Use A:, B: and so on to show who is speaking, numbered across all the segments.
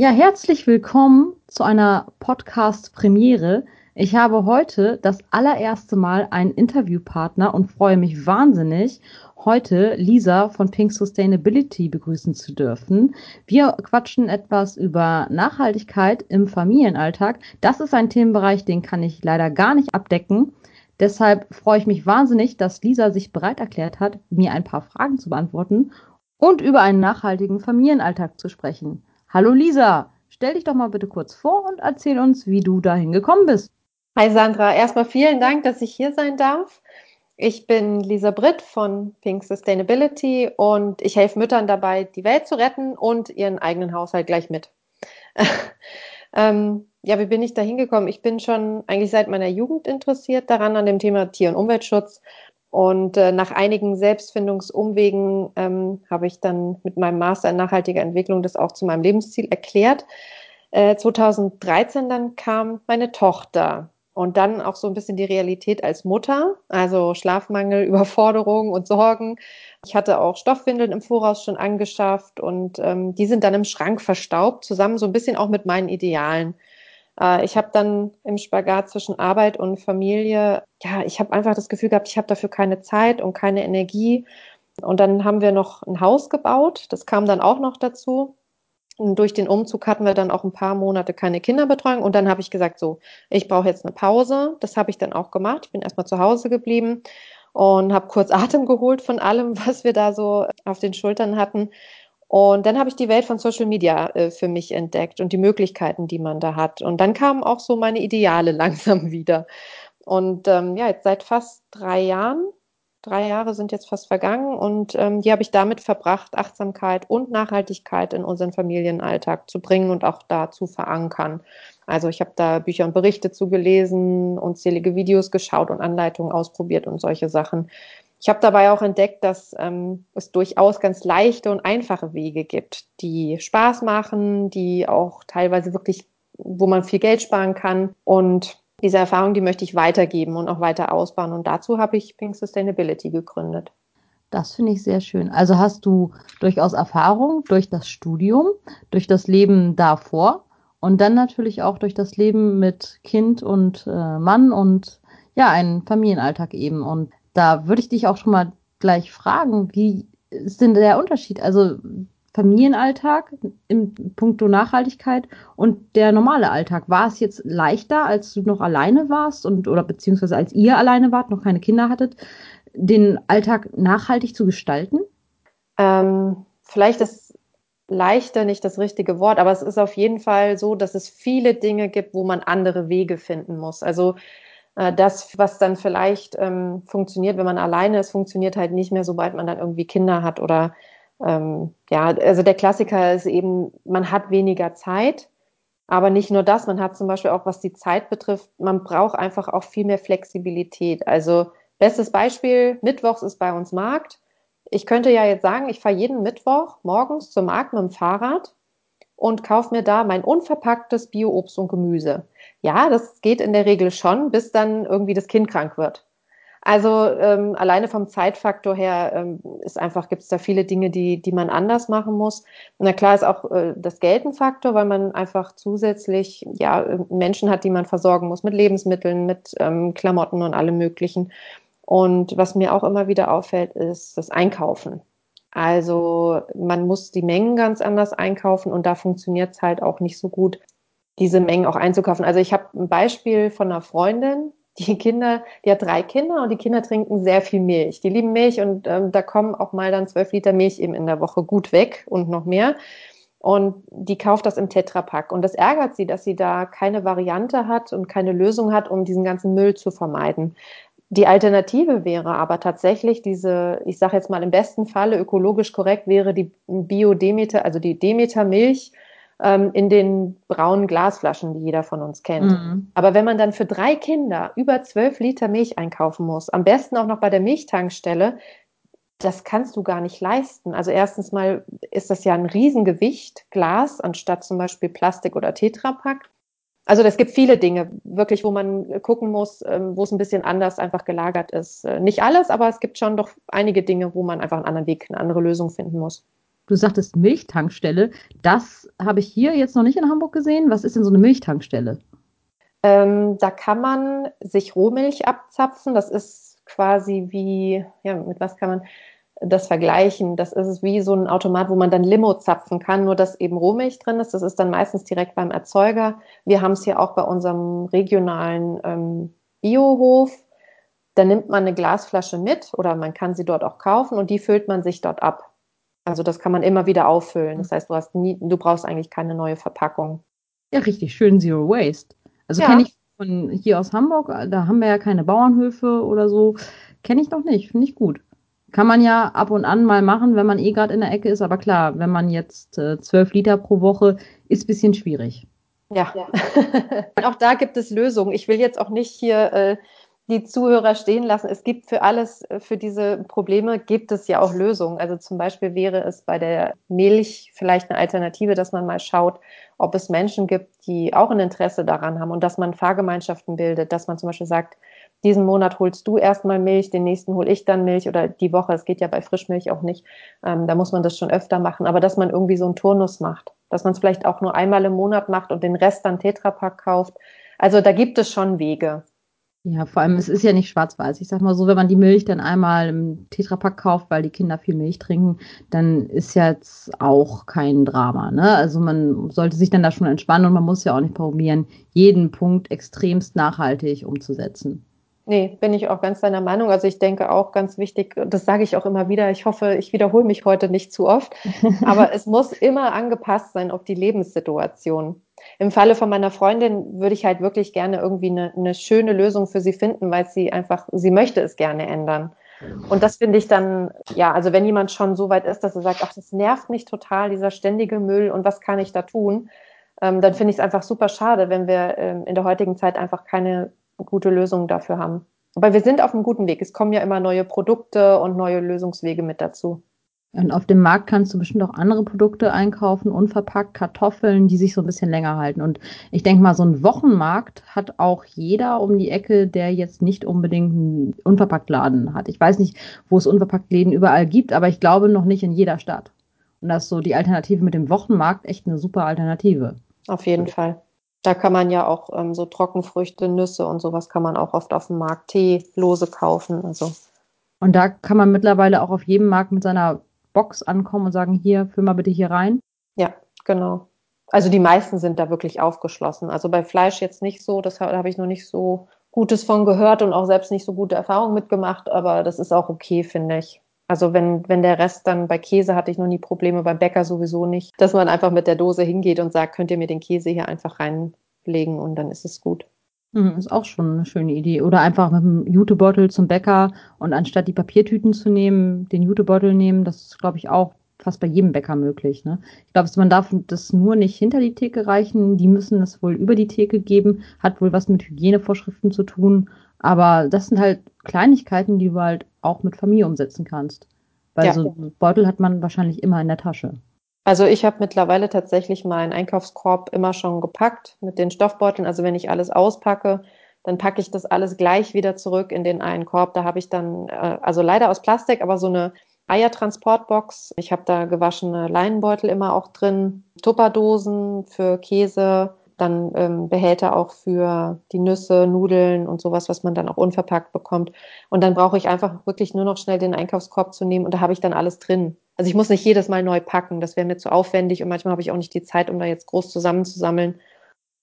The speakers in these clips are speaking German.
A: Ja, herzlich willkommen zu einer Podcast-Premiere. Ich habe heute das allererste Mal einen Interviewpartner und freue mich wahnsinnig, heute Lisa von Pink Sustainability begrüßen zu dürfen. Wir quatschen etwas über Nachhaltigkeit im Familienalltag. Das ist ein Themenbereich, den kann ich leider gar nicht abdecken. Deshalb freue ich mich wahnsinnig, dass Lisa sich bereit erklärt hat, mir ein paar Fragen zu beantworten und über einen nachhaltigen Familienalltag zu sprechen. Hallo Lisa, stell dich doch mal bitte kurz vor und erzähl uns, wie du dahin gekommen bist.
B: Hi Sandra, erstmal vielen Dank, dass ich hier sein darf. Ich bin Lisa Britt von Pink Sustainability und ich helfe Müttern dabei, die Welt zu retten und ihren eigenen Haushalt gleich mit. ähm, ja, wie bin ich da hingekommen? Ich bin schon eigentlich seit meiner Jugend interessiert daran an dem Thema Tier- und Umweltschutz und äh, nach einigen Selbstfindungsumwegen ähm, habe ich dann mit meinem Master in nachhaltiger Entwicklung das auch zu meinem Lebensziel erklärt. Äh, 2013 dann kam meine Tochter und dann auch so ein bisschen die Realität als Mutter, also Schlafmangel, Überforderung und Sorgen. Ich hatte auch Stoffwindeln im Voraus schon angeschafft und ähm, die sind dann im Schrank verstaubt, zusammen so ein bisschen auch mit meinen Idealen. Äh, ich habe dann im Spagat zwischen Arbeit und Familie, ja, ich habe einfach das Gefühl gehabt, ich habe dafür keine Zeit und keine Energie. Und dann haben wir noch ein Haus gebaut, das kam dann auch noch dazu. Und durch den Umzug hatten wir dann auch ein paar Monate keine Kinderbetreuung. Und dann habe ich gesagt, so, ich brauche jetzt eine Pause. Das habe ich dann auch gemacht. Ich bin erstmal zu Hause geblieben und habe kurz Atem geholt von allem, was wir da so auf den Schultern hatten. Und dann habe ich die Welt von Social Media äh, für mich entdeckt und die Möglichkeiten, die man da hat. Und dann kamen auch so meine Ideale langsam wieder. Und ähm, ja, jetzt seit fast drei Jahren, drei Jahre sind jetzt fast vergangen und ähm, die habe ich damit verbracht, Achtsamkeit und Nachhaltigkeit in unseren Familienalltag zu bringen und auch da zu verankern. Also ich habe da Bücher und Berichte zugelesen, unzählige Videos geschaut und Anleitungen ausprobiert und solche Sachen. Ich habe dabei auch entdeckt, dass ähm, es durchaus ganz leichte und einfache Wege gibt, die Spaß machen, die auch teilweise wirklich, wo man viel Geld sparen kann. Und diese Erfahrung, die möchte ich weitergeben und auch weiter ausbauen. Und dazu habe ich Pink Sustainability gegründet.
A: Das finde ich sehr schön. Also hast du durchaus Erfahrung durch das Studium, durch das Leben davor und dann natürlich auch durch das Leben mit Kind und äh, Mann und ja, einen Familienalltag eben. Und da würde ich dich auch schon mal gleich fragen, wie ist denn der Unterschied? Also Familienalltag im Punkto Nachhaltigkeit und der normale Alltag. War es jetzt leichter, als du noch alleine warst und oder beziehungsweise als ihr alleine wart, noch keine Kinder hattet, den Alltag nachhaltig zu gestalten?
B: Ähm, vielleicht ist leichter nicht das richtige Wort, aber es ist auf jeden Fall so, dass es viele Dinge gibt, wo man andere Wege finden muss. Also das, was dann vielleicht ähm, funktioniert, wenn man alleine ist, funktioniert halt nicht mehr, sobald man dann irgendwie Kinder hat oder ähm, ja, also der Klassiker ist eben, man hat weniger Zeit, aber nicht nur das, man hat zum Beispiel auch, was die Zeit betrifft, man braucht einfach auch viel mehr Flexibilität. Also bestes Beispiel, Mittwochs ist bei uns Markt. Ich könnte ja jetzt sagen, ich fahre jeden Mittwoch morgens zum Markt mit dem Fahrrad und kaufe mir da mein unverpacktes Bio-Obst und Gemüse. Ja, das geht in der Regel schon, bis dann irgendwie das Kind krank wird. Also ähm, alleine vom Zeitfaktor her ähm, ist einfach, gibt es da viele Dinge, die, die man anders machen muss. Na klar ist auch äh, das Geld ein Faktor, weil man einfach zusätzlich ja, Menschen hat, die man versorgen muss mit Lebensmitteln, mit ähm, Klamotten und allem Möglichen. Und was mir auch immer wieder auffällt, ist das Einkaufen. Also man muss die Mengen ganz anders einkaufen und da funktioniert es halt auch nicht so gut, diese Mengen auch einzukaufen. Also ich habe ein Beispiel von einer Freundin, die Kinder, die hat drei Kinder und die Kinder trinken sehr viel Milch. Die lieben Milch und ähm, da kommen auch mal dann zwölf Liter Milch eben in der Woche gut weg und noch mehr. Und die kauft das im Tetrapack. Und das ärgert sie, dass sie da keine Variante hat und keine Lösung hat, um diesen ganzen Müll zu vermeiden. Die Alternative wäre aber tatsächlich diese, ich sage jetzt mal im besten Falle ökologisch korrekt, wäre die Bio-Demeter, also die Demeter-Milch ähm, in den braunen Glasflaschen, die jeder von uns kennt. Mhm. Aber wenn man dann für drei Kinder über zwölf Liter Milch einkaufen muss, am besten auch noch bei der Milchtankstelle, das kannst du gar nicht leisten. Also erstens mal ist das ja ein Riesengewicht Glas anstatt zum Beispiel Plastik oder Tetrapack. Also es gibt viele Dinge, wirklich, wo man gucken muss, ähm, wo es ein bisschen anders einfach gelagert ist. Äh, nicht alles, aber es gibt schon doch einige Dinge, wo man einfach einen anderen Weg, eine andere Lösung finden muss.
A: Du sagtest Milchtankstelle. Das habe ich hier jetzt noch nicht in Hamburg gesehen. Was ist denn so eine Milchtankstelle?
B: Ähm, da kann man sich Rohmilch abzapfen. Das ist quasi wie, ja, mit was kann man das vergleichen? Das ist wie so ein Automat, wo man dann Limo zapfen kann, nur dass eben Rohmilch drin ist. Das ist dann meistens direkt beim Erzeuger. Wir haben es hier auch bei unserem regionalen ähm, Biohof. Da nimmt man eine Glasflasche mit oder man kann sie dort auch kaufen und die füllt man sich dort ab. Also das kann man immer wieder auffüllen. Das heißt, du hast nie, du brauchst eigentlich keine neue Verpackung.
A: Ja, richtig schön Zero Waste. Also ja. kenne ich von hier aus Hamburg, da haben wir ja keine Bauernhöfe oder so. Kenne ich noch nicht, finde ich gut. Kann man ja ab und an mal machen, wenn man eh gerade in der Ecke ist, aber klar, wenn man jetzt äh, zwölf Liter pro Woche, ist ein bisschen schwierig.
B: Ja, ja. auch da gibt es Lösungen. Ich will jetzt auch nicht hier äh, die Zuhörer stehen lassen. Es gibt für alles, äh, für diese Probleme gibt es ja auch Lösungen. Also zum Beispiel wäre es bei der Milch vielleicht eine Alternative, dass man mal schaut, ob es Menschen gibt, die auch ein Interesse daran haben und dass man Fahrgemeinschaften bildet, dass man zum Beispiel sagt, diesen Monat holst du erstmal Milch, den nächsten hole ich dann Milch oder die Woche, es geht ja bei Frischmilch auch nicht, ähm, da muss man das schon öfter machen, aber dass man irgendwie so einen Turnus macht, dass man es vielleicht auch nur einmal im Monat macht und den Rest dann Tetrapack kauft. Also da gibt es schon Wege.
A: Ja, vor allem, es ist ja nicht schwarz-weiß. Ich sag mal so, wenn man die Milch dann einmal im Tetrapack kauft, weil die Kinder viel Milch trinken, dann ist jetzt auch kein Drama. Ne? Also man sollte sich dann da schon entspannen und man muss ja auch nicht probieren, jeden Punkt extremst nachhaltig umzusetzen.
B: Nee, bin ich auch ganz deiner Meinung. Also ich denke auch ganz wichtig, das sage ich auch immer wieder, ich hoffe, ich wiederhole mich heute nicht zu oft, aber es muss immer angepasst sein auf die Lebenssituation. Im Falle von meiner Freundin würde ich halt wirklich gerne irgendwie eine, eine schöne Lösung für sie finden, weil sie einfach, sie möchte es gerne ändern. Und das finde ich dann, ja, also wenn jemand schon so weit ist, dass er sagt, ach, das nervt mich total, dieser ständige Müll und was kann ich da tun, ähm, dann finde ich es einfach super schade, wenn wir ähm, in der heutigen Zeit einfach keine gute Lösungen dafür haben. Aber wir sind auf einem guten Weg. Es kommen ja immer neue Produkte und neue Lösungswege mit dazu.
A: Und auf dem Markt kannst du bestimmt auch andere Produkte einkaufen, unverpackt, Kartoffeln, die sich so ein bisschen länger halten. Und ich denke mal, so ein Wochenmarkt hat auch jeder um die Ecke, der jetzt nicht unbedingt einen Unverpacktladen hat. Ich weiß nicht, wo es Unverpacktläden überall gibt, aber ich glaube noch nicht in jeder Stadt. Und das ist so die Alternative mit dem Wochenmarkt echt eine super Alternative.
B: Auf jeden Fall. Da kann man ja auch ähm, so Trockenfrüchte, Nüsse und sowas kann man auch oft auf dem Markt Tee lose kaufen. Also.
A: Und da kann man mittlerweile auch auf jedem Markt mit seiner Box ankommen und sagen, hier, füll mal bitte hier rein.
B: Ja, genau. Also die meisten sind da wirklich aufgeschlossen. Also bei Fleisch jetzt nicht so, das da habe ich noch nicht so Gutes von gehört und auch selbst nicht so gute Erfahrungen mitgemacht, aber das ist auch okay, finde ich. Also wenn, wenn der Rest dann bei Käse hatte ich noch nie Probleme, beim Bäcker sowieso nicht, dass man einfach mit der Dose hingeht und sagt, könnt ihr mir den Käse hier einfach reinlegen und dann ist es gut.
A: Mhm, ist auch schon eine schöne Idee. Oder einfach mit dem Jutebeutel zum Bäcker und anstatt die Papiertüten zu nehmen, den Jutebeutel nehmen. Das ist, glaube ich, auch fast bei jedem Bäcker möglich. Ne? Ich glaube, man darf das nur nicht hinter die Theke reichen. Die müssen das wohl über die Theke geben. Hat wohl was mit Hygienevorschriften zu tun. Aber das sind halt Kleinigkeiten, die du halt auch mit Familie umsetzen kannst. Weil ja. so einen Beutel hat man wahrscheinlich immer in der Tasche.
B: Also ich habe mittlerweile tatsächlich meinen Einkaufskorb immer schon gepackt mit den Stoffbeuteln. Also wenn ich alles auspacke, dann packe ich das alles gleich wieder zurück in den einen Korb. Da habe ich dann, äh, also leider aus Plastik, aber so eine Eiertransportbox. Ich habe da gewaschene Leinenbeutel immer auch drin, Tupperdosen für Käse, dann ähm, Behälter auch für die Nüsse, Nudeln und sowas, was man dann auch unverpackt bekommt. Und dann brauche ich einfach wirklich nur noch schnell den Einkaufskorb zu nehmen und da habe ich dann alles drin. Also ich muss nicht jedes Mal neu packen, das wäre mir zu aufwendig und manchmal habe ich auch nicht die Zeit, um da jetzt groß zusammenzusammeln.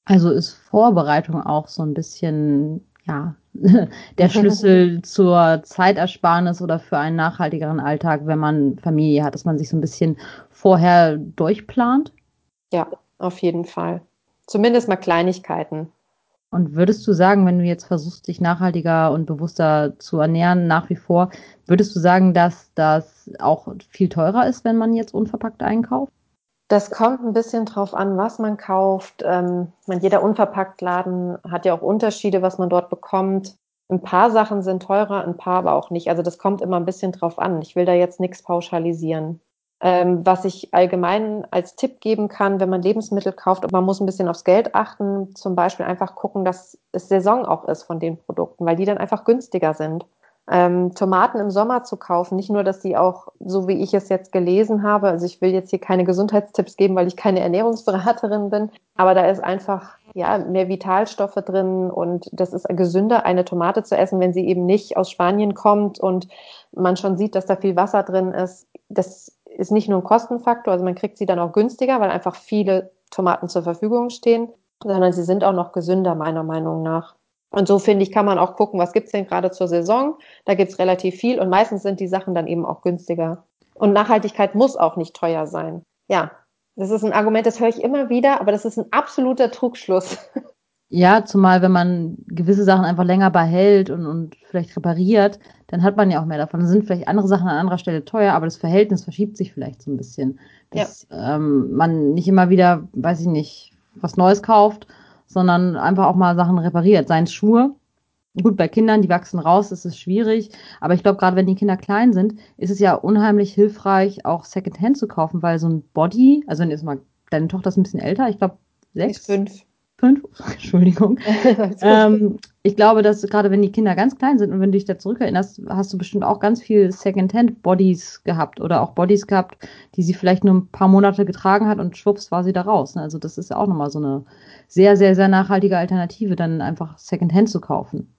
A: Also ist Vorbereitung auch so ein bisschen, ja, der Schlüssel zur Zeitersparnis oder für einen nachhaltigeren Alltag, wenn man Familie hat, dass man sich so ein bisschen vorher durchplant?
B: Ja, auf jeden Fall. Zumindest mal Kleinigkeiten.
A: Und würdest du sagen, wenn du jetzt versuchst, dich nachhaltiger und bewusster zu ernähren, nach wie vor, würdest du sagen, dass das auch viel teurer ist, wenn man jetzt unverpackt einkauft?
B: Das kommt ein bisschen drauf an, was man kauft. Ähm, jeder Unverpacktladen hat ja auch Unterschiede, was man dort bekommt. Ein paar Sachen sind teurer, ein paar aber auch nicht. Also das kommt immer ein bisschen drauf an. Ich will da jetzt nichts pauschalisieren. Ähm, was ich allgemein als Tipp geben kann, wenn man Lebensmittel kauft, man muss ein bisschen aufs Geld achten, zum Beispiel einfach gucken, dass es Saison auch ist von den Produkten, weil die dann einfach günstiger sind. ähm, Tomaten im Sommer zu kaufen. Nicht nur, dass sie auch, so wie ich es jetzt gelesen habe, also ich will jetzt hier keine Gesundheitstipps geben, weil ich keine Ernährungsberaterin bin, aber da ist einfach ja mehr Vitalstoffe drin und das ist gesünder, eine Tomate zu essen, wenn sie eben nicht aus Spanien kommt und man schon sieht, dass da viel Wasser drin ist. Das ist nicht nur ein Kostenfaktor, also man kriegt sie dann auch günstiger, weil einfach viele Tomaten zur Verfügung stehen, sondern sie sind auch noch gesünder, meiner Meinung nach. Und so finde ich, kann man auch gucken, was gibt's denn gerade zur Saison. Da gibt's relativ viel und meistens sind die Sachen dann eben auch günstiger. Und Nachhaltigkeit muss auch nicht teuer sein. Ja, das ist ein Argument, das höre ich immer wieder, aber das ist ein absoluter Trugschluss.
A: Ja, zumal wenn man gewisse Sachen einfach länger behält und, und vielleicht repariert, dann hat man ja auch mehr davon. Dann sind vielleicht andere Sachen an anderer Stelle teuer, aber das Verhältnis verschiebt sich vielleicht so ein bisschen. Dass ja. ähm, man nicht immer wieder, weiß ich nicht, was Neues kauft, sondern einfach auch mal Sachen repariert. Seien es Schuhe. Gut, bei Kindern, die wachsen raus, ist es schwierig. Aber ich glaube, gerade wenn die Kinder klein sind, ist es ja unheimlich hilfreich, auch Secondhand zu kaufen, weil so ein Body, also wenn jetzt mal, deine Tochter ist ein bisschen älter, ich glaube sechs.
B: Fünf
A: fünf, Entschuldigung. ähm, ich glaube, dass gerade wenn die Kinder ganz klein sind und wenn du dich da zurückerinnerst, hast du bestimmt auch ganz viel Secondhand-Bodies gehabt oder auch Bodies gehabt, die sie vielleicht nur ein paar Monate getragen hat und schwupps war sie da raus. Ne? Also das ist ja auch nochmal so eine sehr, sehr, sehr nachhaltige Alternative, dann einfach Secondhand zu kaufen.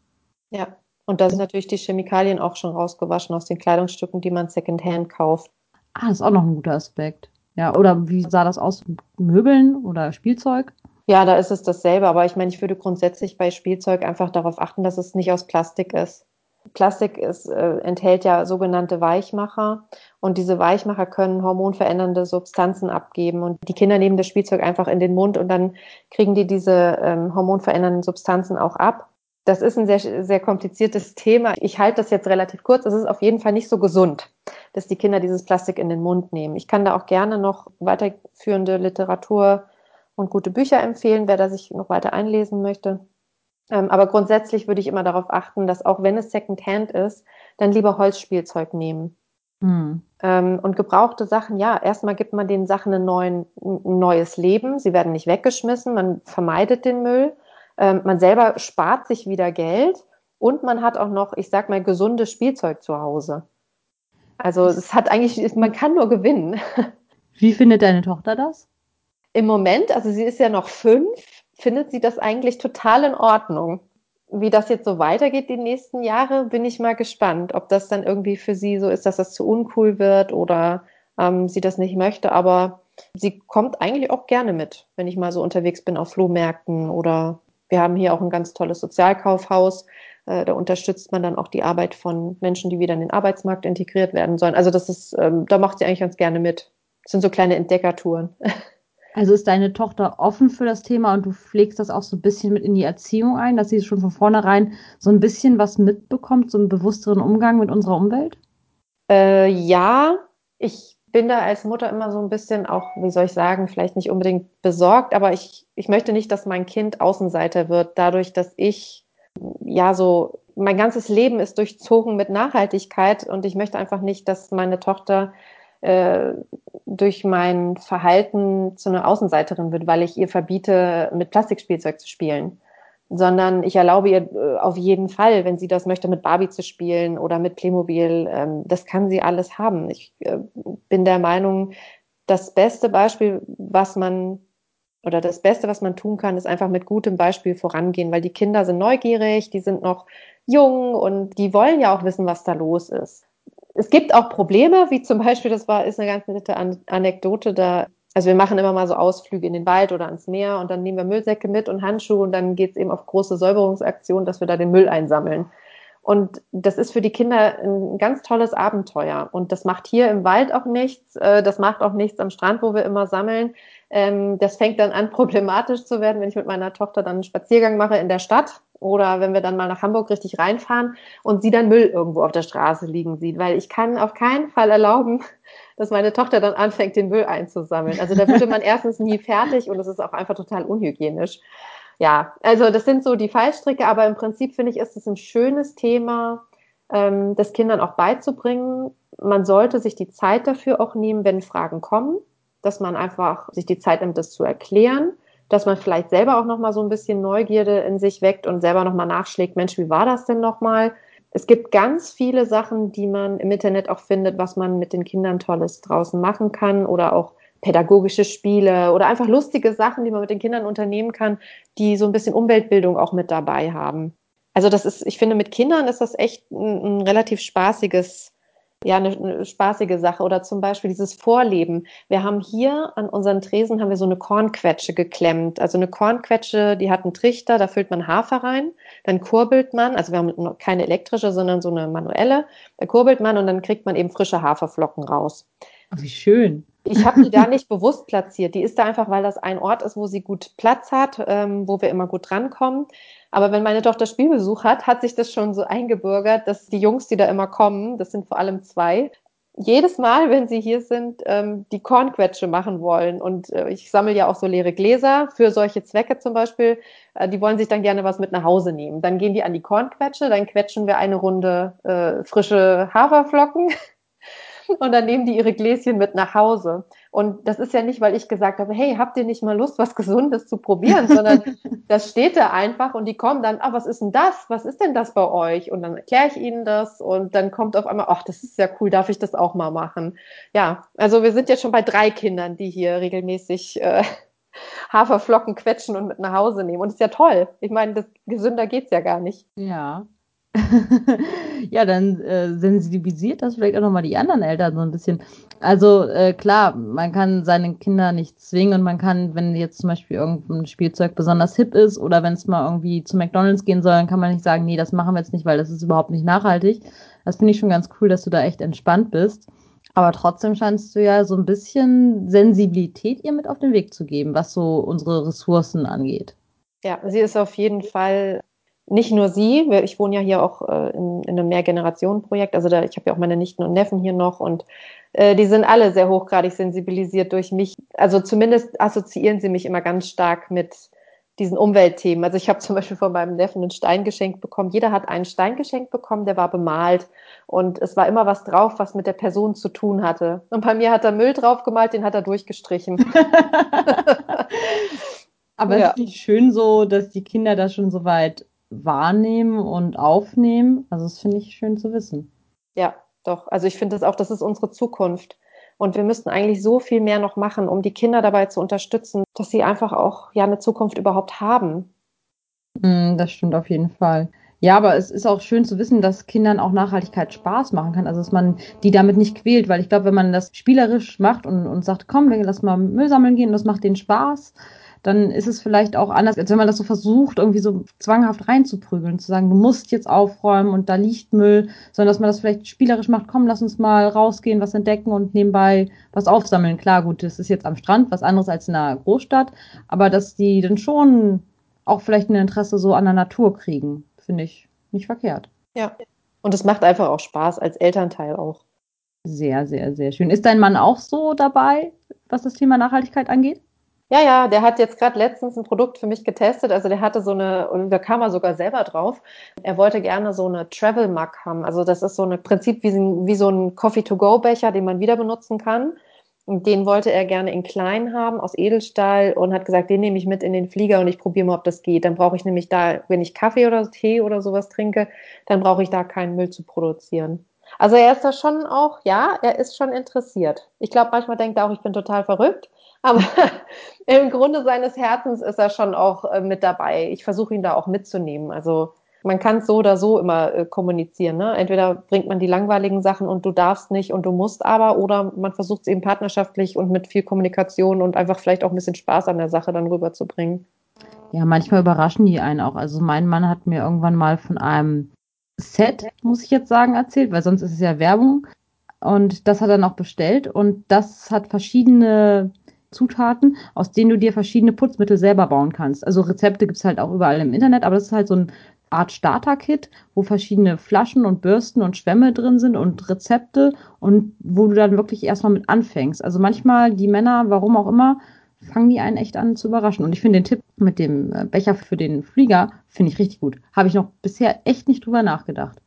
B: Ja, und da sind natürlich die Chemikalien auch schon rausgewaschen aus den Kleidungsstücken, die man Secondhand kauft.
A: Ah, das ist auch noch ein guter Aspekt. Ja, oder wie sah das aus? Möbeln oder Spielzeug?
B: Ja, da ist es dasselbe, aber ich meine, ich würde grundsätzlich bei Spielzeug einfach darauf achten, dass es nicht aus Plastik ist. Plastik ist, äh, enthält ja sogenannte Weichmacher und diese Weichmacher können hormonverändernde Substanzen abgeben und die Kinder nehmen das Spielzeug einfach in den Mund und dann kriegen die diese ähm, hormonverändernden Substanzen auch ab. Das ist ein sehr, sehr kompliziertes Thema. Ich halte das jetzt relativ kurz. Es ist auf jeden Fall nicht so gesund, dass die Kinder dieses Plastik in den Mund nehmen. Ich kann da auch gerne noch weiterführende Literatur und gute Bücher empfehlen, wer da sich noch weiter einlesen möchte. Ähm, aber grundsätzlich würde ich immer darauf achten, dass auch wenn es Secondhand ist, dann lieber Holzspielzeug nehmen. Hm. Ähm, und gebrauchte Sachen, ja, erstmal gibt man den Sachen ein, neuen, ein neues Leben. Sie werden nicht weggeschmissen, man vermeidet den Müll. Ähm, man selber spart sich wieder Geld und man hat auch noch, ich sag mal, gesundes Spielzeug zu Hause. Also es hat eigentlich, man kann nur gewinnen.
A: Wie findet deine Tochter das?
B: Im Moment, also sie ist ja noch fünf, findet sie das eigentlich total in Ordnung. Wie das jetzt so weitergeht die nächsten Jahre, bin ich mal gespannt, ob das dann irgendwie für sie so ist, dass das zu uncool wird oder ähm, sie das nicht möchte. Aber sie kommt eigentlich auch gerne mit, wenn ich mal so unterwegs bin auf Flohmärkten oder wir haben hier auch ein ganz tolles Sozialkaufhaus. Äh, da unterstützt man dann auch die Arbeit von Menschen, die wieder in den Arbeitsmarkt integriert werden sollen. Also das ist, ähm, da macht sie eigentlich ganz gerne mit. Das sind so kleine Entdeckertouren.
A: Also ist deine Tochter offen für das Thema und du pflegst das auch so ein bisschen mit in die Erziehung ein, dass sie schon von vornherein so ein bisschen was mitbekommt, so einen bewussteren Umgang mit unserer Umwelt?
B: Äh, ja, ich bin da als Mutter immer so ein bisschen auch, wie soll ich sagen, vielleicht nicht unbedingt besorgt, aber ich, ich möchte nicht, dass mein Kind Außenseiter wird, dadurch, dass ich ja so, mein ganzes Leben ist durchzogen mit Nachhaltigkeit und ich möchte einfach nicht, dass meine Tochter äh, durch mein Verhalten zu einer Außenseiterin wird, weil ich ihr verbiete, mit Plastikspielzeug zu spielen. Sondern ich erlaube ihr äh, auf jeden Fall, wenn sie das möchte, mit Barbie zu spielen oder mit Playmobil. Ähm, das kann sie alles haben. Ich äh, bin der Meinung, das beste Beispiel, was man oder das Beste, was man tun kann, ist einfach mit gutem Beispiel vorangehen, weil die Kinder sind neugierig, die sind noch jung und die wollen ja auch wissen, was da los ist es gibt auch Probleme, wie zum Beispiel, das war, ist eine ganz nette An Anekdote da. Also wir machen immer mal so Ausflüge in den Wald oder ans Meer und dann nehmen wir Müllsäcke mit und Handschuhe und dann geht es eben auf große Säuberungsaktionen, dass wir da den Müll einsammeln. Und das ist für die Kinder ein ganz tolles Abenteuer. Und das macht hier im Wald auch nichts. Äh, das macht auch nichts am Strand, wo wir immer sammeln. Ähm, das fängt dann an, problematisch zu werden, wenn ich mit meiner Tochter dann einen Spaziergang mache in der Stadt oder wenn wir dann mal nach Hamburg richtig reinfahren und sie dann Müll irgendwo auf der Straße liegen sieht, weil ich kann auf keinen Fall erlauben, dass meine Tochter dann anfängt, den Müll einzusammeln. Also da würde man erstens nie fertig und es ist auch einfach total unhygienisch. Ja, also das sind so die Fallstricke, aber im Prinzip finde ich, ist es ein schönes Thema, ähm, das Kindern auch beizubringen. Man sollte sich die Zeit dafür auch nehmen, wenn Fragen kommen, dass man einfach sich die Zeit nimmt, das zu erklären dass man vielleicht selber auch noch mal so ein bisschen Neugierde in sich weckt und selber noch mal nachschlägt, Mensch, wie war das denn noch mal? Es gibt ganz viele Sachen, die man im Internet auch findet, was man mit den Kindern Tolles draußen machen kann oder auch pädagogische Spiele oder einfach lustige Sachen, die man mit den Kindern unternehmen kann, die so ein bisschen Umweltbildung auch mit dabei haben. Also das ist, ich finde, mit Kindern ist das echt ein, ein relativ spaßiges ja eine, eine spaßige Sache. Oder zum Beispiel dieses Vorleben. Wir haben hier an unseren Tresen haben wir so eine Kornquetsche geklemmt. Also eine Kornquetsche, die hat einen Trichter, da füllt man Hafer rein, dann kurbelt man, also wir haben keine elektrische, sondern so eine manuelle, da kurbelt man und dann kriegt man eben frische Haferflocken raus.
A: Ach, wie schön.
B: Ich habe die da nicht bewusst platziert. Die ist da einfach, weil das ein Ort ist, wo sie gut Platz hat, ähm, wo wir immer gut drankommen. Aber wenn meine Tochter Spielbesuch hat, hat sich das schon so eingebürgert, dass die Jungs, die da immer kommen, das sind vor allem zwei, jedes Mal, wenn sie hier sind, ähm, die Kornquetsche machen wollen. Und äh, ich sammle ja auch so leere Gläser für solche Zwecke zum Beispiel. Äh, die wollen sich dann gerne was mit nach Hause nehmen. Dann gehen die an die Kornquetsche, dann quetschen wir eine Runde äh, frische Haferflocken und dann nehmen die ihre Gläschen mit nach Hause. Und das ist ja nicht, weil ich gesagt habe, hey, habt ihr nicht mal Lust, was Gesundes zu probieren, sondern das steht da einfach und die kommen dann, ah, was ist denn das? Was ist denn das bei euch? Und dann erkläre ich ihnen das und dann kommt auf einmal, ach, das ist ja cool, darf ich das auch mal machen? Ja, also wir sind jetzt schon bei drei Kindern, die hier regelmäßig äh, Haferflocken quetschen und mit nach Hause nehmen. Und das ist ja toll. Ich meine, das, gesünder geht's ja gar nicht.
A: Ja, ja, dann äh, sensibilisiert das vielleicht auch nochmal die anderen Eltern so ein bisschen. Also äh, klar, man kann seine Kinder nicht zwingen und man kann, wenn jetzt zum Beispiel irgendein Spielzeug besonders hip ist oder wenn es mal irgendwie zu McDonalds gehen soll, dann kann man nicht sagen, nee, das machen wir jetzt nicht, weil das ist überhaupt nicht nachhaltig. Das finde ich schon ganz cool, dass du da echt entspannt bist. Aber trotzdem scheinst du ja so ein bisschen Sensibilität ihr mit auf den Weg zu geben, was so unsere Ressourcen angeht.
B: Ja, sie ist auf jeden Fall nicht nur sie, ich wohne ja hier auch äh, in, in einem Mehrgenerationenprojekt, also da, ich habe ja auch meine Nichten und Neffen hier noch und äh, die sind alle sehr hochgradig sensibilisiert durch mich. Also zumindest assoziieren sie mich immer ganz stark mit diesen Umweltthemen. Also ich habe zum Beispiel von meinem Neffen einen Stein geschenkt bekommen. Jeder hat einen Stein geschenkt bekommen, der war bemalt und es war immer was drauf, was mit der Person zu tun hatte. Und bei mir hat er Müll drauf gemalt, den hat er durchgestrichen.
A: Aber ja. es ist nicht schön so, dass die Kinder da schon so weit wahrnehmen und aufnehmen. Also das finde ich schön zu wissen.
B: Ja, doch. Also ich finde das auch, das ist unsere Zukunft. Und wir müssten eigentlich so viel mehr noch machen, um die Kinder dabei zu unterstützen, dass sie einfach auch ja eine Zukunft überhaupt haben.
A: Mm, das stimmt auf jeden Fall. Ja, aber es ist auch schön zu wissen, dass Kindern auch Nachhaltigkeit Spaß machen kann. Also dass man die damit nicht quält, weil ich glaube, wenn man das spielerisch macht und, und sagt, komm, wir lass mal Müll sammeln gehen und das macht denen Spaß, dann ist es vielleicht auch anders, als wenn man das so versucht, irgendwie so zwanghaft reinzuprügeln, zu sagen, du musst jetzt aufräumen und da liegt Müll, sondern dass man das vielleicht spielerisch macht, komm, lass uns mal rausgehen, was entdecken und nebenbei was aufsammeln. Klar, gut, das ist jetzt am Strand, was anderes als in einer Großstadt, aber dass die dann schon auch vielleicht ein Interesse so an der Natur kriegen, finde ich nicht verkehrt.
B: Ja. Und es macht einfach auch Spaß als Elternteil auch.
A: Sehr, sehr, sehr schön. Ist dein Mann auch so dabei, was das Thema Nachhaltigkeit angeht?
B: Ja, ja, der hat jetzt gerade letztens ein Produkt für mich getestet. Also der hatte so eine, und da kam er sogar selber drauf. Er wollte gerne so eine Travel Mug haben. Also das ist so ein Prinzip wie, wie so ein Coffee-to-go-Becher, den man wieder benutzen kann. Und den wollte er gerne in klein haben, aus Edelstahl und hat gesagt, den nehme ich mit in den Flieger und ich probiere mal, ob das geht. Dann brauche ich nämlich da, wenn ich Kaffee oder Tee oder sowas trinke, dann brauche ich da keinen Müll zu produzieren. Also er ist da schon auch, ja, er ist schon interessiert. Ich glaube, manchmal denkt er auch, ich bin total verrückt. Aber im Grunde seines Herzens ist er schon auch äh, mit dabei. Ich versuche ihn da auch mitzunehmen. Also man kann es so oder so immer äh, kommunizieren. Ne? Entweder bringt man die langweiligen Sachen und du darfst nicht und du musst aber, oder man versucht es eben partnerschaftlich und mit viel Kommunikation und einfach vielleicht auch ein bisschen Spaß an der Sache dann rüberzubringen.
A: Ja, manchmal überraschen die einen auch. Also mein Mann hat mir irgendwann mal von einem Set, muss ich jetzt sagen, erzählt, weil sonst ist es ja Werbung. Und das hat er noch bestellt und das hat verschiedene Zutaten, aus denen du dir verschiedene Putzmittel selber bauen kannst. Also Rezepte gibt es halt auch überall im Internet, aber das ist halt so eine Art Starter-Kit, wo verschiedene Flaschen und Bürsten und Schwämme drin sind und Rezepte und wo du dann wirklich erstmal mit anfängst. Also manchmal die Männer, warum auch immer, fangen die einen echt an zu überraschen. Und ich finde den Tipp mit dem äh, Becher für den Flieger, finde ich richtig gut. Habe ich noch bisher echt nicht drüber nachgedacht.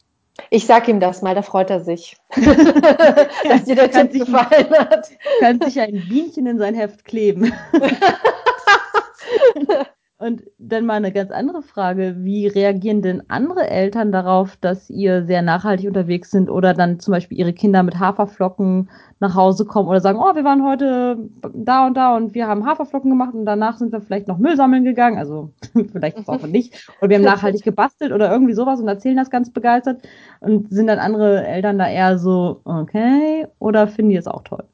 B: Ich sag ihm das mal, da freut er sich, dass dir der Tipp gefallen hat.
A: Kann sich ein Bienchen in sein Heft kleben. Und dann mal eine ganz andere Frage. Wie reagieren denn andere Eltern darauf, dass ihr sehr nachhaltig unterwegs sind oder dann zum Beispiel ihre Kinder mit Haferflocken nach Hause kommen oder sagen, oh, wir waren heute da und da und wir haben Haferflocken gemacht und danach sind wir vielleicht noch Müll sammeln gegangen. Also vielleicht auch nicht. Oder wir haben nachhaltig gebastelt oder irgendwie sowas und erzählen das ganz begeistert. Und sind dann andere Eltern da eher so, okay, oder finden die es auch toll?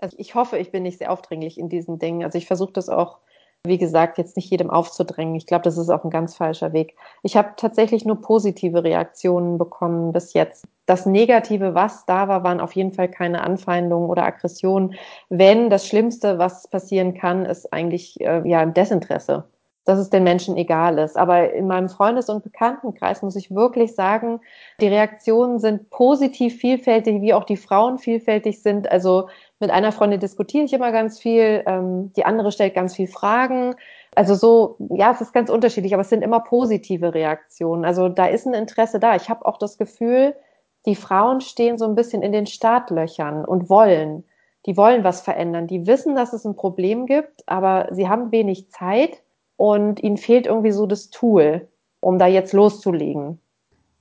B: Also ich hoffe, ich bin nicht sehr aufdringlich in diesen Dingen. Also ich versuche das auch wie gesagt, jetzt nicht jedem aufzudrängen. Ich glaube, das ist auch ein ganz falscher Weg. Ich habe tatsächlich nur positive Reaktionen bekommen bis jetzt. Das Negative, was da war, waren auf jeden Fall keine Anfeindungen oder Aggressionen. Wenn das Schlimmste, was passieren kann, ist eigentlich äh, ja Desinteresse dass es den Menschen egal ist. Aber in meinem Freundes- und Bekanntenkreis muss ich wirklich sagen, die Reaktionen sind positiv vielfältig, wie auch die Frauen vielfältig sind. Also mit einer Freundin diskutiere ich immer ganz viel, ähm, die andere stellt ganz viel Fragen. Also so, ja, es ist ganz unterschiedlich, aber es sind immer positive Reaktionen. Also da ist ein Interesse da. Ich habe auch das Gefühl, die Frauen stehen so ein bisschen in den Startlöchern und wollen. Die wollen was verändern. Die wissen, dass es ein Problem gibt, aber sie haben wenig Zeit und ihnen fehlt irgendwie so das Tool, um da jetzt loszulegen.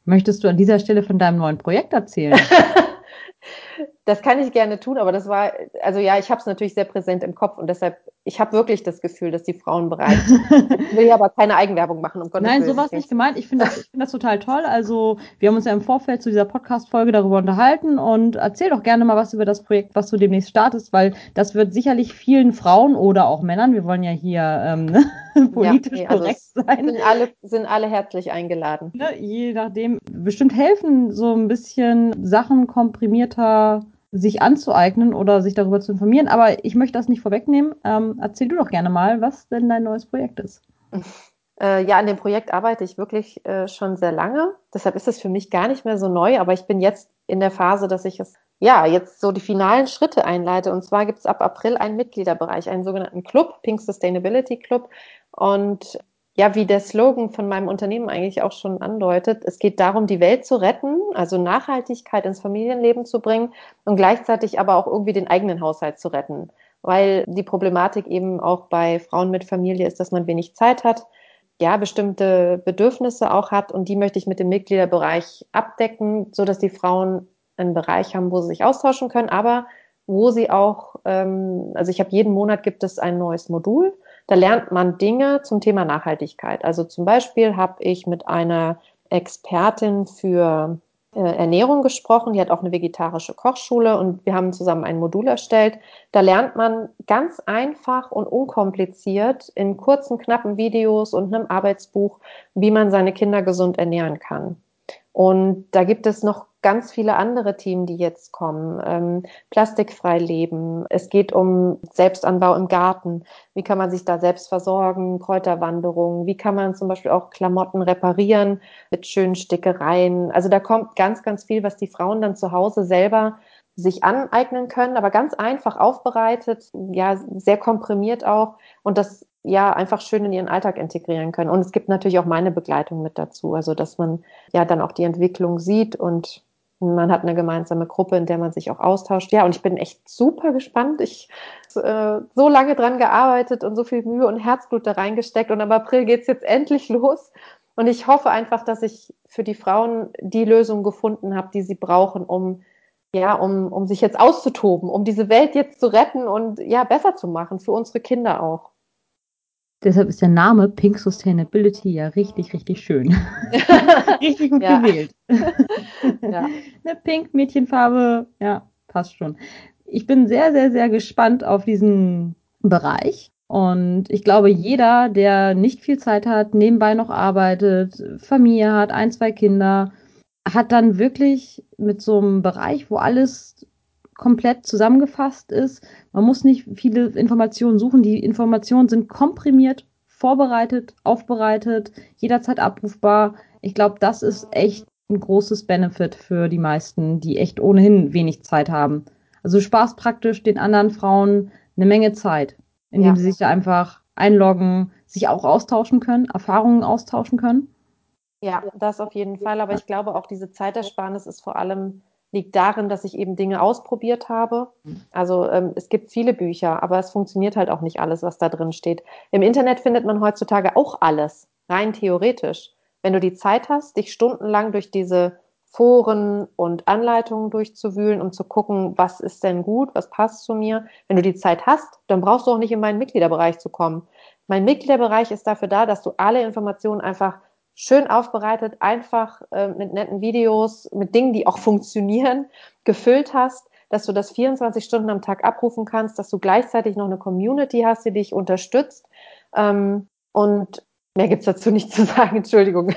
A: Möchtest du an dieser Stelle von deinem neuen Projekt erzählen?
B: das kann ich gerne tun, aber das war, also ja, ich habe es natürlich sehr präsent im Kopf und deshalb, ich habe wirklich das Gefühl, dass die Frauen bereit sind. Ich will ja aber keine Eigenwerbung machen.
A: Um Nein, so war es nicht gemeint. Ich finde das, find das total toll. Also wir haben uns ja im Vorfeld zu dieser Podcast-Folge darüber unterhalten und erzähl doch gerne mal was über das Projekt, was du demnächst startest, weil das wird sicherlich vielen Frauen oder auch Männern, wir wollen ja hier ähm, ne, politisch ja, nee, also korrekt sein.
B: Sind alle, sind alle herzlich eingeladen.
A: Ne, je nachdem, bestimmt helfen so ein bisschen Sachen komprimierter sich anzueignen oder sich darüber zu informieren. Aber ich möchte das nicht vorwegnehmen. Ähm, erzähl du doch gerne mal, was denn dein neues Projekt ist.
B: Äh, ja, an dem Projekt arbeite ich wirklich äh, schon sehr lange. Deshalb ist es für mich gar nicht mehr so neu, aber ich bin jetzt in der Phase, dass ich es ja jetzt so die finalen Schritte einleite. Und zwar gibt es ab April einen Mitgliederbereich, einen sogenannten Club, Pink Sustainability Club. Und ja, wie der Slogan von meinem Unternehmen eigentlich auch schon andeutet, es geht darum, die Welt zu retten, also Nachhaltigkeit ins Familienleben zu bringen und gleichzeitig aber auch irgendwie den eigenen Haushalt zu retten. Weil die Problematik eben auch bei Frauen mit Familie ist, dass man wenig Zeit hat, ja, bestimmte Bedürfnisse auch hat und die möchte ich mit dem Mitgliederbereich abdecken, so dass die Frauen einen Bereich haben, wo sie sich austauschen können, aber wo sie auch, ähm, also ich habe jeden Monat gibt es ein neues Modul da lernt man Dinge zum Thema Nachhaltigkeit. Also zum Beispiel habe ich mit einer Expertin für äh, Ernährung gesprochen, die hat auch eine vegetarische Kochschule und wir haben zusammen ein Modul erstellt. Da lernt man ganz einfach und unkompliziert in kurzen, knappen Videos und einem Arbeitsbuch, wie man seine Kinder gesund ernähren kann. Und da gibt es noch ganz viele andere Themen, die jetzt kommen. Ähm, plastikfrei leben. Es geht um Selbstanbau im Garten. Wie kann man sich da selbst versorgen? Kräuterwanderung. Wie kann man zum Beispiel auch Klamotten reparieren mit schönen Stickereien? Also da kommt ganz, ganz viel, was die Frauen dann zu Hause selber sich aneignen können, aber ganz einfach aufbereitet, ja, sehr komprimiert auch. Und das ja einfach schön in ihren Alltag integrieren können. Und es gibt natürlich auch meine Begleitung mit dazu, also dass man ja dann auch die Entwicklung sieht und man hat eine gemeinsame Gruppe, in der man sich auch austauscht. Ja, und ich bin echt super gespannt. Ich äh, so lange dran gearbeitet und so viel Mühe und Herzblut da reingesteckt. Und im April geht's jetzt endlich los. Und ich hoffe einfach, dass ich für die Frauen die Lösung gefunden habe, die sie brauchen, um ja, um, um sich jetzt auszutoben, um diese Welt jetzt zu retten und ja, besser zu machen, für unsere Kinder auch.
A: Deshalb ist der Name Pink Sustainability ja richtig, richtig schön. richtig gut gewählt. ja. Eine Pink Mädchenfarbe, ja, passt schon. Ich bin sehr, sehr, sehr gespannt auf diesen Bereich. Und ich glaube, jeder, der nicht viel Zeit hat, nebenbei noch arbeitet, Familie hat, ein, zwei Kinder, hat dann wirklich mit so einem Bereich, wo alles komplett zusammengefasst ist. Man muss nicht viele Informationen suchen. Die Informationen sind komprimiert, vorbereitet, aufbereitet, jederzeit abrufbar. Ich glaube, das ist echt ein großes Benefit für die meisten, die echt ohnehin wenig Zeit haben. Also Spaß praktisch den anderen Frauen eine Menge Zeit, indem ja. sie sich da einfach einloggen, sich auch austauschen können, Erfahrungen austauschen können.
B: Ja, das auf jeden Fall. Aber ich glaube auch, diese Zeitersparnis ist vor allem liegt darin, dass ich eben Dinge ausprobiert habe. Also ähm, es gibt viele Bücher, aber es funktioniert halt auch nicht alles, was da drin steht. Im Internet findet man heutzutage auch alles, rein theoretisch. Wenn du die Zeit hast, dich stundenlang durch diese Foren und Anleitungen durchzuwühlen, um zu gucken, was ist denn gut, was passt zu mir. Wenn du die Zeit hast, dann brauchst du auch nicht in meinen Mitgliederbereich zu kommen. Mein Mitgliederbereich ist dafür da, dass du alle Informationen einfach schön aufbereitet, einfach äh, mit netten Videos, mit Dingen, die auch funktionieren, gefüllt hast, dass du das 24 Stunden am Tag abrufen kannst, dass du gleichzeitig noch eine Community hast, die dich unterstützt. Ähm, und Mehr gibt's dazu nicht zu sagen, Entschuldigung.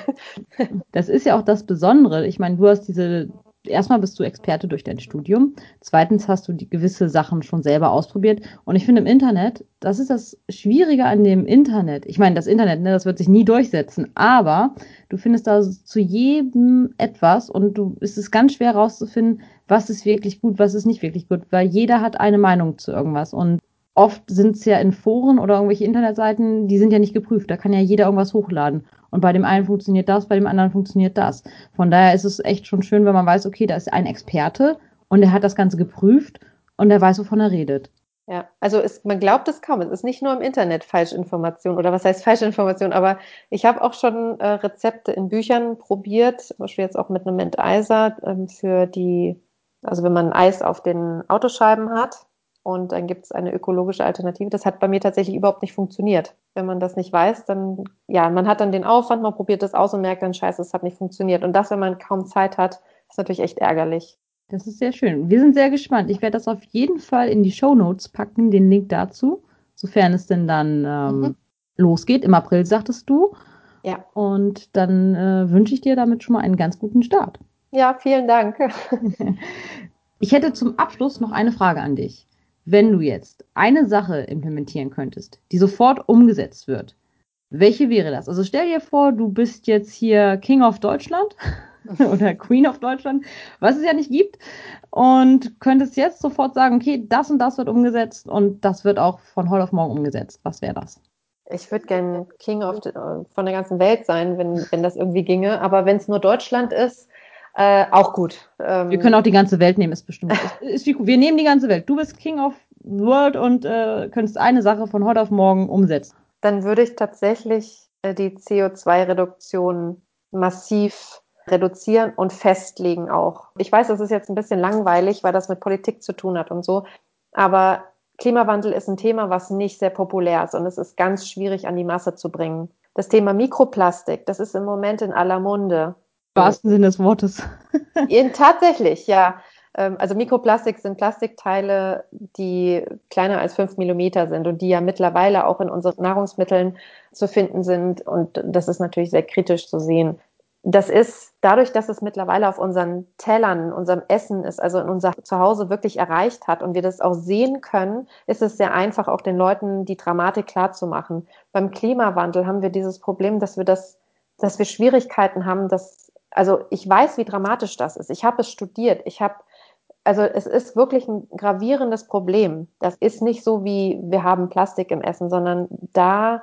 A: Das ist ja auch das Besondere. Ich meine, du hast diese, erstmal bist du Experte durch dein Studium, zweitens hast du die gewisse Sachen schon selber ausprobiert. Und ich finde im Internet, das ist das Schwierige an dem Internet. Ich meine, das Internet, ne, das wird sich nie durchsetzen, aber du findest da zu jedem etwas und du ist es ganz schwer herauszufinden, was ist wirklich gut, was ist nicht wirklich gut, weil jeder hat eine Meinung zu irgendwas. Und oft sind es ja in Foren oder irgendwelche Internetseiten, die sind ja nicht geprüft. Da kann ja jeder irgendwas hochladen. Und bei dem einen funktioniert das, bei dem anderen funktioniert das. Von daher ist es echt schon schön, wenn man weiß, okay, da ist ein Experte und der hat das Ganze geprüft und der weiß, wovon er redet.
B: Ja, also es, man glaubt es kaum. Es ist nicht nur im Internet Falschinformation oder was heißt Falschinformation, aber ich habe auch schon äh, Rezepte in Büchern probiert, zum Beispiel jetzt auch mit einem Enteiser ähm, für die, also wenn man Eis auf den Autoscheiben hat, und dann gibt es eine ökologische Alternative. Das hat bei mir tatsächlich überhaupt nicht funktioniert. Wenn man das nicht weiß, dann, ja, man hat dann den Aufwand, man probiert das aus und merkt dann, scheiße, es hat nicht funktioniert. Und das, wenn man kaum Zeit hat, ist natürlich echt ärgerlich.
A: Das ist sehr schön. Wir sind sehr gespannt. Ich werde das auf jeden Fall in die Show Notes packen, den Link dazu, sofern es denn dann ähm, mhm. losgeht. Im April sagtest du.
B: Ja.
A: Und dann äh, wünsche ich dir damit schon mal einen ganz guten Start.
B: Ja, vielen Dank.
A: ich hätte zum Abschluss noch eine Frage an dich wenn du jetzt eine Sache implementieren könntest, die sofort umgesetzt wird, welche wäre das? Also stell dir vor, du bist jetzt hier King of Deutschland oder Queen of Deutschland, was es ja nicht gibt, und könntest jetzt sofort sagen, okay, das und das wird umgesetzt und das wird auch von heute auf morgen umgesetzt. Was wäre das?
B: Ich würde gern King of the, von der ganzen Welt sein, wenn, wenn das irgendwie ginge. Aber wenn es nur Deutschland ist, äh, auch gut.
A: Ähm, wir können auch die ganze Welt nehmen, ist bestimmt. ist, ist wir nehmen die ganze Welt. Du bist King of World und äh, könntest eine Sache von heute auf morgen umsetzen.
B: Dann würde ich tatsächlich äh, die CO2-Reduktion massiv reduzieren und festlegen auch. Ich weiß, das ist jetzt ein bisschen langweilig, weil das mit Politik zu tun hat und so. Aber Klimawandel ist ein Thema, was nicht sehr populär ist und es ist ganz schwierig an die Masse zu bringen. Das Thema Mikroplastik, das ist im Moment in aller Munde
A: wahrsten Sinne des Wortes.
B: tatsächlich, ja. Ähm, also Mikroplastik sind Plastikteile, die kleiner als fünf Millimeter sind und die ja mittlerweile auch in unseren Nahrungsmitteln zu finden sind. Und das ist natürlich sehr kritisch zu sehen. Das ist dadurch, dass es mittlerweile auf unseren Tellern, unserem Essen ist, also in unser Zuhause wirklich erreicht hat und wir das auch sehen können, ist es sehr einfach, auch den Leuten die Dramatik klarzumachen. Beim Klimawandel haben wir dieses Problem, dass wir das, dass wir Schwierigkeiten haben, das also ich weiß, wie dramatisch das ist. Ich habe es studiert. Ich habe, also es ist wirklich ein gravierendes Problem. Das ist nicht so wie wir haben Plastik im Essen, sondern da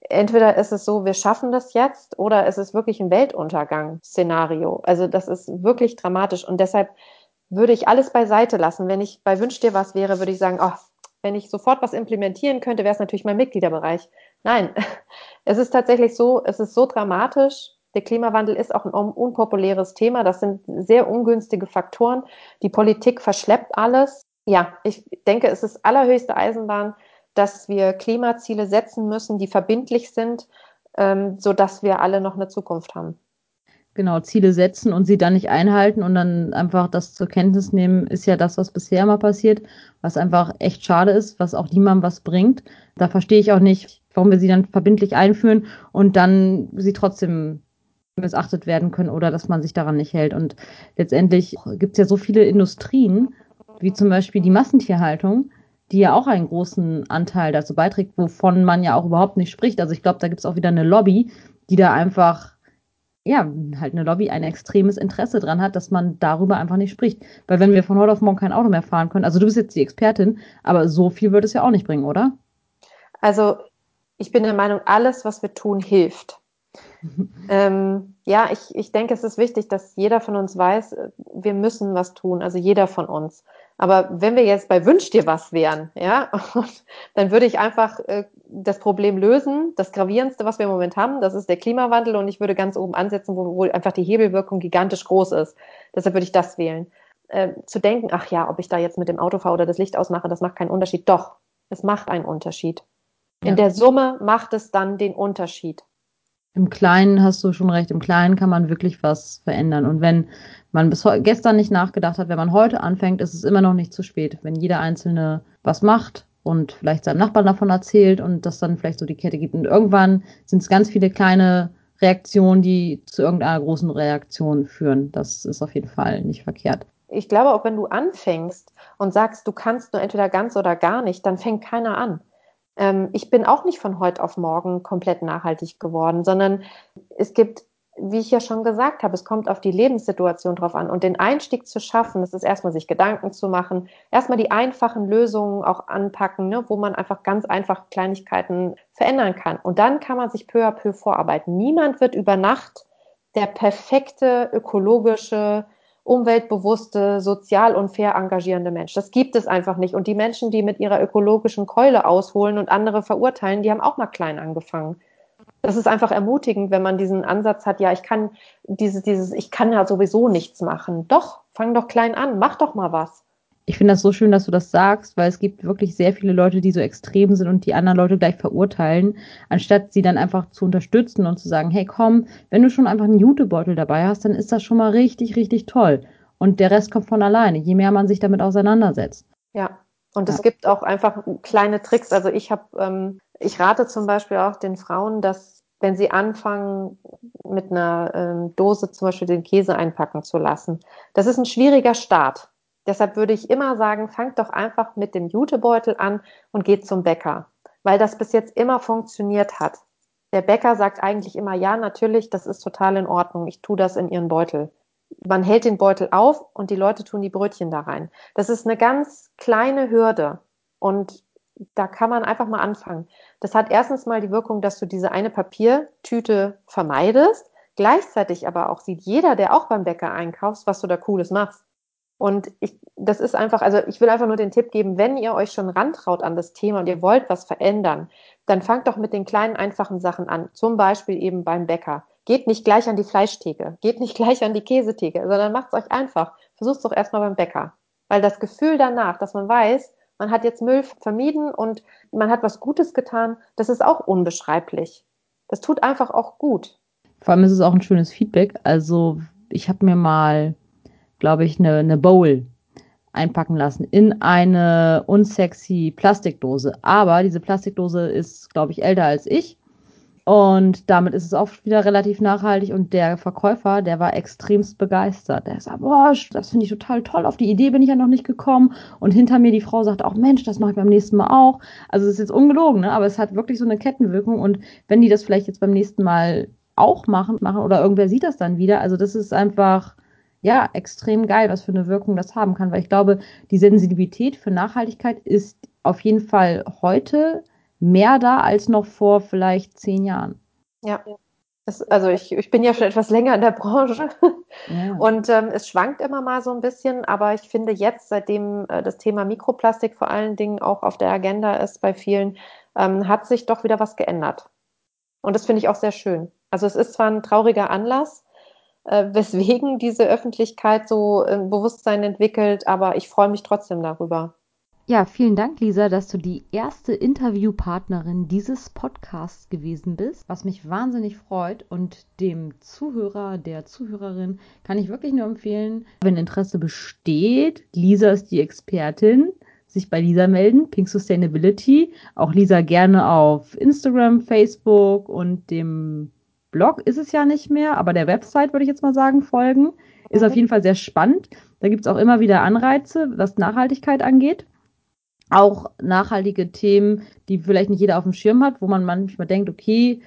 B: entweder ist es so, wir schaffen das jetzt, oder es ist wirklich ein Weltuntergang-Szenario. Also das ist wirklich dramatisch und deshalb würde ich alles beiseite lassen. Wenn ich bei Wünsch dir was wäre, würde ich sagen, oh, wenn ich sofort was implementieren könnte, wäre es natürlich mein Mitgliederbereich. Nein, es ist tatsächlich so, es ist so dramatisch, der Klimawandel ist auch ein unpopuläres Thema. Das sind sehr ungünstige Faktoren. Die Politik verschleppt alles. Ja, ich denke, es ist allerhöchste Eisenbahn, dass wir Klimaziele setzen müssen, die verbindlich sind, ähm, sodass wir alle noch eine Zukunft haben.
A: Genau, Ziele setzen und sie dann nicht einhalten und dann einfach das zur Kenntnis nehmen, ist ja das, was bisher immer passiert, was einfach echt schade ist, was auch niemandem was bringt. Da verstehe ich auch nicht, warum wir sie dann verbindlich einführen und dann sie trotzdem missachtet werden können oder dass man sich daran nicht hält. Und letztendlich gibt es ja so viele Industrien, wie zum Beispiel die Massentierhaltung, die ja auch einen großen Anteil dazu beiträgt, wovon man ja auch überhaupt nicht spricht. Also ich glaube, da gibt es auch wieder eine Lobby, die da einfach, ja, halt eine Lobby, ein extremes Interesse dran hat, dass man darüber einfach nicht spricht. Weil wenn wir von heute auf morgen kein Auto mehr fahren können, also du bist jetzt die Expertin, aber so viel würde es ja auch nicht bringen, oder?
B: Also ich bin der Meinung, alles, was wir tun, hilft. Ähm, ja, ich, ich denke, es ist wichtig, dass jeder von uns weiß, wir müssen was tun, also jeder von uns. Aber wenn wir jetzt bei Wünsch dir was wären, ja, dann würde ich einfach äh, das Problem lösen. Das gravierendste, was wir im Moment haben, das ist der Klimawandel und ich würde ganz oben ansetzen, wo, wo einfach die Hebelwirkung gigantisch groß ist. Deshalb würde ich das wählen. Äh, zu denken, ach ja, ob ich da jetzt mit dem Auto fahre oder das Licht ausmache, das macht keinen Unterschied. Doch, es macht einen Unterschied. Ja. In der Summe macht es dann den Unterschied.
A: Im Kleinen hast du schon recht, im Kleinen kann man wirklich was verändern. Und wenn man bis gestern nicht nachgedacht hat, wenn man heute anfängt, ist es immer noch nicht zu spät. Wenn jeder Einzelne was macht und vielleicht seinem Nachbarn davon erzählt und das dann vielleicht so die Kette gibt. Und irgendwann sind es ganz viele kleine Reaktionen, die zu irgendeiner großen Reaktion führen. Das ist auf jeden Fall nicht verkehrt.
B: Ich glaube, auch wenn du anfängst und sagst, du kannst nur entweder ganz oder gar nicht, dann fängt keiner an. Ähm, ich bin auch nicht von heute auf morgen komplett nachhaltig geworden, sondern es gibt wie ich ja schon gesagt habe, es kommt auf die Lebenssituation drauf an. Und den Einstieg zu schaffen, das ist erstmal sich Gedanken zu machen, erstmal die einfachen Lösungen auch anpacken, ne, wo man einfach ganz einfach Kleinigkeiten verändern kann. Und dann kann man sich peu à peu vorarbeiten. Niemand wird über Nacht der perfekte, ökologische, umweltbewusste, sozial und fair engagierende Mensch. Das gibt es einfach nicht. Und die Menschen, die mit ihrer ökologischen Keule ausholen und andere verurteilen, die haben auch mal klein angefangen das ist einfach ermutigend, wenn man diesen Ansatz hat, ja, ich kann dieses, dieses, ich kann ja sowieso nichts machen. Doch, fang doch klein an, mach doch mal was.
A: Ich finde das so schön, dass du das sagst, weil es gibt wirklich sehr viele Leute, die so extrem sind und die anderen Leute gleich verurteilen, anstatt sie dann einfach zu unterstützen und zu sagen, hey komm, wenn du schon einfach einen Jutebeutel dabei hast, dann ist das schon mal richtig, richtig toll. Und der Rest kommt von alleine, je mehr man sich damit auseinandersetzt.
B: Ja, und ja. es gibt auch einfach kleine Tricks. Also ich habe ähm, ich rate zum Beispiel auch den Frauen, dass wenn sie anfangen, mit einer ähm, Dose zum Beispiel den Käse einpacken zu lassen, das ist ein schwieriger Start. Deshalb würde ich immer sagen, fangt doch einfach mit dem Jutebeutel an und geht zum Bäcker, weil das bis jetzt immer funktioniert hat. Der Bäcker sagt eigentlich immer, ja, natürlich, das ist total in Ordnung, ich tue das in ihren Beutel. Man hält den Beutel auf und die Leute tun die Brötchen da rein. Das ist eine ganz kleine Hürde und da kann man einfach mal anfangen. Das hat erstens mal die Wirkung, dass du diese eine Papiertüte vermeidest. Gleichzeitig aber auch sieht jeder, der auch beim Bäcker einkaufst, was du da Cooles machst. Und ich, das ist einfach, also ich will einfach nur den Tipp geben, wenn ihr euch schon rantraut an das Thema und ihr wollt was verändern, dann fangt doch mit den kleinen, einfachen Sachen an. Zum Beispiel eben beim Bäcker. Geht nicht gleich an die Fleischtheke, geht nicht gleich an die Käsetheke, sondern macht es euch einfach. Versucht es doch erstmal beim Bäcker. Weil das Gefühl danach, dass man weiß, man hat jetzt Müll vermieden und man hat was Gutes getan, das ist auch unbeschreiblich. Das tut einfach auch gut.
A: Vor allem ist es auch ein schönes Feedback. Also ich habe mir mal, glaube ich, eine, eine Bowl einpacken lassen in eine unsexy Plastikdose. Aber diese Plastikdose ist, glaube ich, älter als ich. Und damit ist es auch wieder relativ nachhaltig. Und der Verkäufer, der war extremst begeistert. Der sagt, boah, das finde ich total toll. Auf die Idee bin ich ja noch nicht gekommen. Und hinter mir die Frau sagt auch, Mensch, das mache ich beim nächsten Mal auch. Also es ist jetzt ungelogen, ne? aber es hat wirklich so eine Kettenwirkung. Und wenn die das vielleicht jetzt beim nächsten Mal auch machen, machen oder irgendwer sieht das dann wieder, also das ist einfach, ja, extrem geil, was für eine Wirkung das haben kann. Weil ich glaube, die Sensibilität für Nachhaltigkeit ist auf jeden Fall heute mehr da als noch vor vielleicht zehn Jahren.
B: Ja. Das, also ich, ich bin ja schon etwas länger in der Branche ja. und ähm, es schwankt immer mal so ein bisschen, aber ich finde jetzt, seitdem äh, das Thema Mikroplastik vor allen Dingen auch auf der Agenda ist bei vielen, ähm, hat sich doch wieder was geändert. Und das finde ich auch sehr schön. Also es ist zwar ein trauriger Anlass, äh, weswegen diese Öffentlichkeit so ein äh, Bewusstsein entwickelt, aber ich freue mich trotzdem darüber.
A: Ja, vielen Dank, Lisa, dass du die erste Interviewpartnerin dieses Podcasts gewesen bist, was mich wahnsinnig freut. Und dem Zuhörer, der Zuhörerin kann ich wirklich nur empfehlen, wenn Interesse besteht, Lisa ist die Expertin, sich bei Lisa melden, Pink Sustainability. Auch Lisa gerne auf Instagram, Facebook und dem Blog ist es ja nicht mehr, aber der Website würde ich jetzt mal sagen, folgen. Ist auf jeden Fall sehr spannend. Da gibt es auch immer wieder Anreize, was Nachhaltigkeit angeht auch nachhaltige Themen, die vielleicht nicht jeder auf dem Schirm hat, wo man manchmal denkt, okay,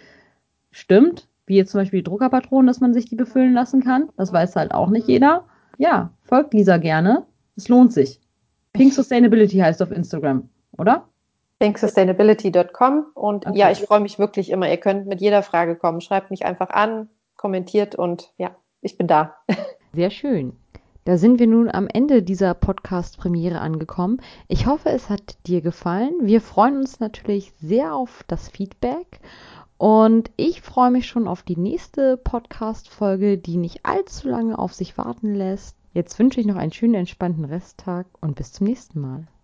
A: stimmt, wie jetzt zum Beispiel die Druckerpatronen, dass man sich die befüllen lassen kann. Das weiß halt auch nicht jeder. Ja, folgt Lisa gerne. Es lohnt sich. Pink Sustainability heißt auf Instagram, oder?
B: thinksustainability.com und okay. ja, ich freue mich wirklich immer. Ihr könnt mit jeder Frage kommen. Schreibt mich einfach an, kommentiert und ja, ich bin da.
A: Sehr schön. Da sind wir nun am Ende dieser Podcast-Premiere angekommen. Ich hoffe, es hat dir gefallen. Wir freuen uns natürlich sehr auf das Feedback und ich freue mich schon auf die nächste Podcast-Folge, die nicht allzu lange auf sich warten lässt. Jetzt wünsche ich noch einen schönen, entspannten Resttag und bis zum nächsten Mal.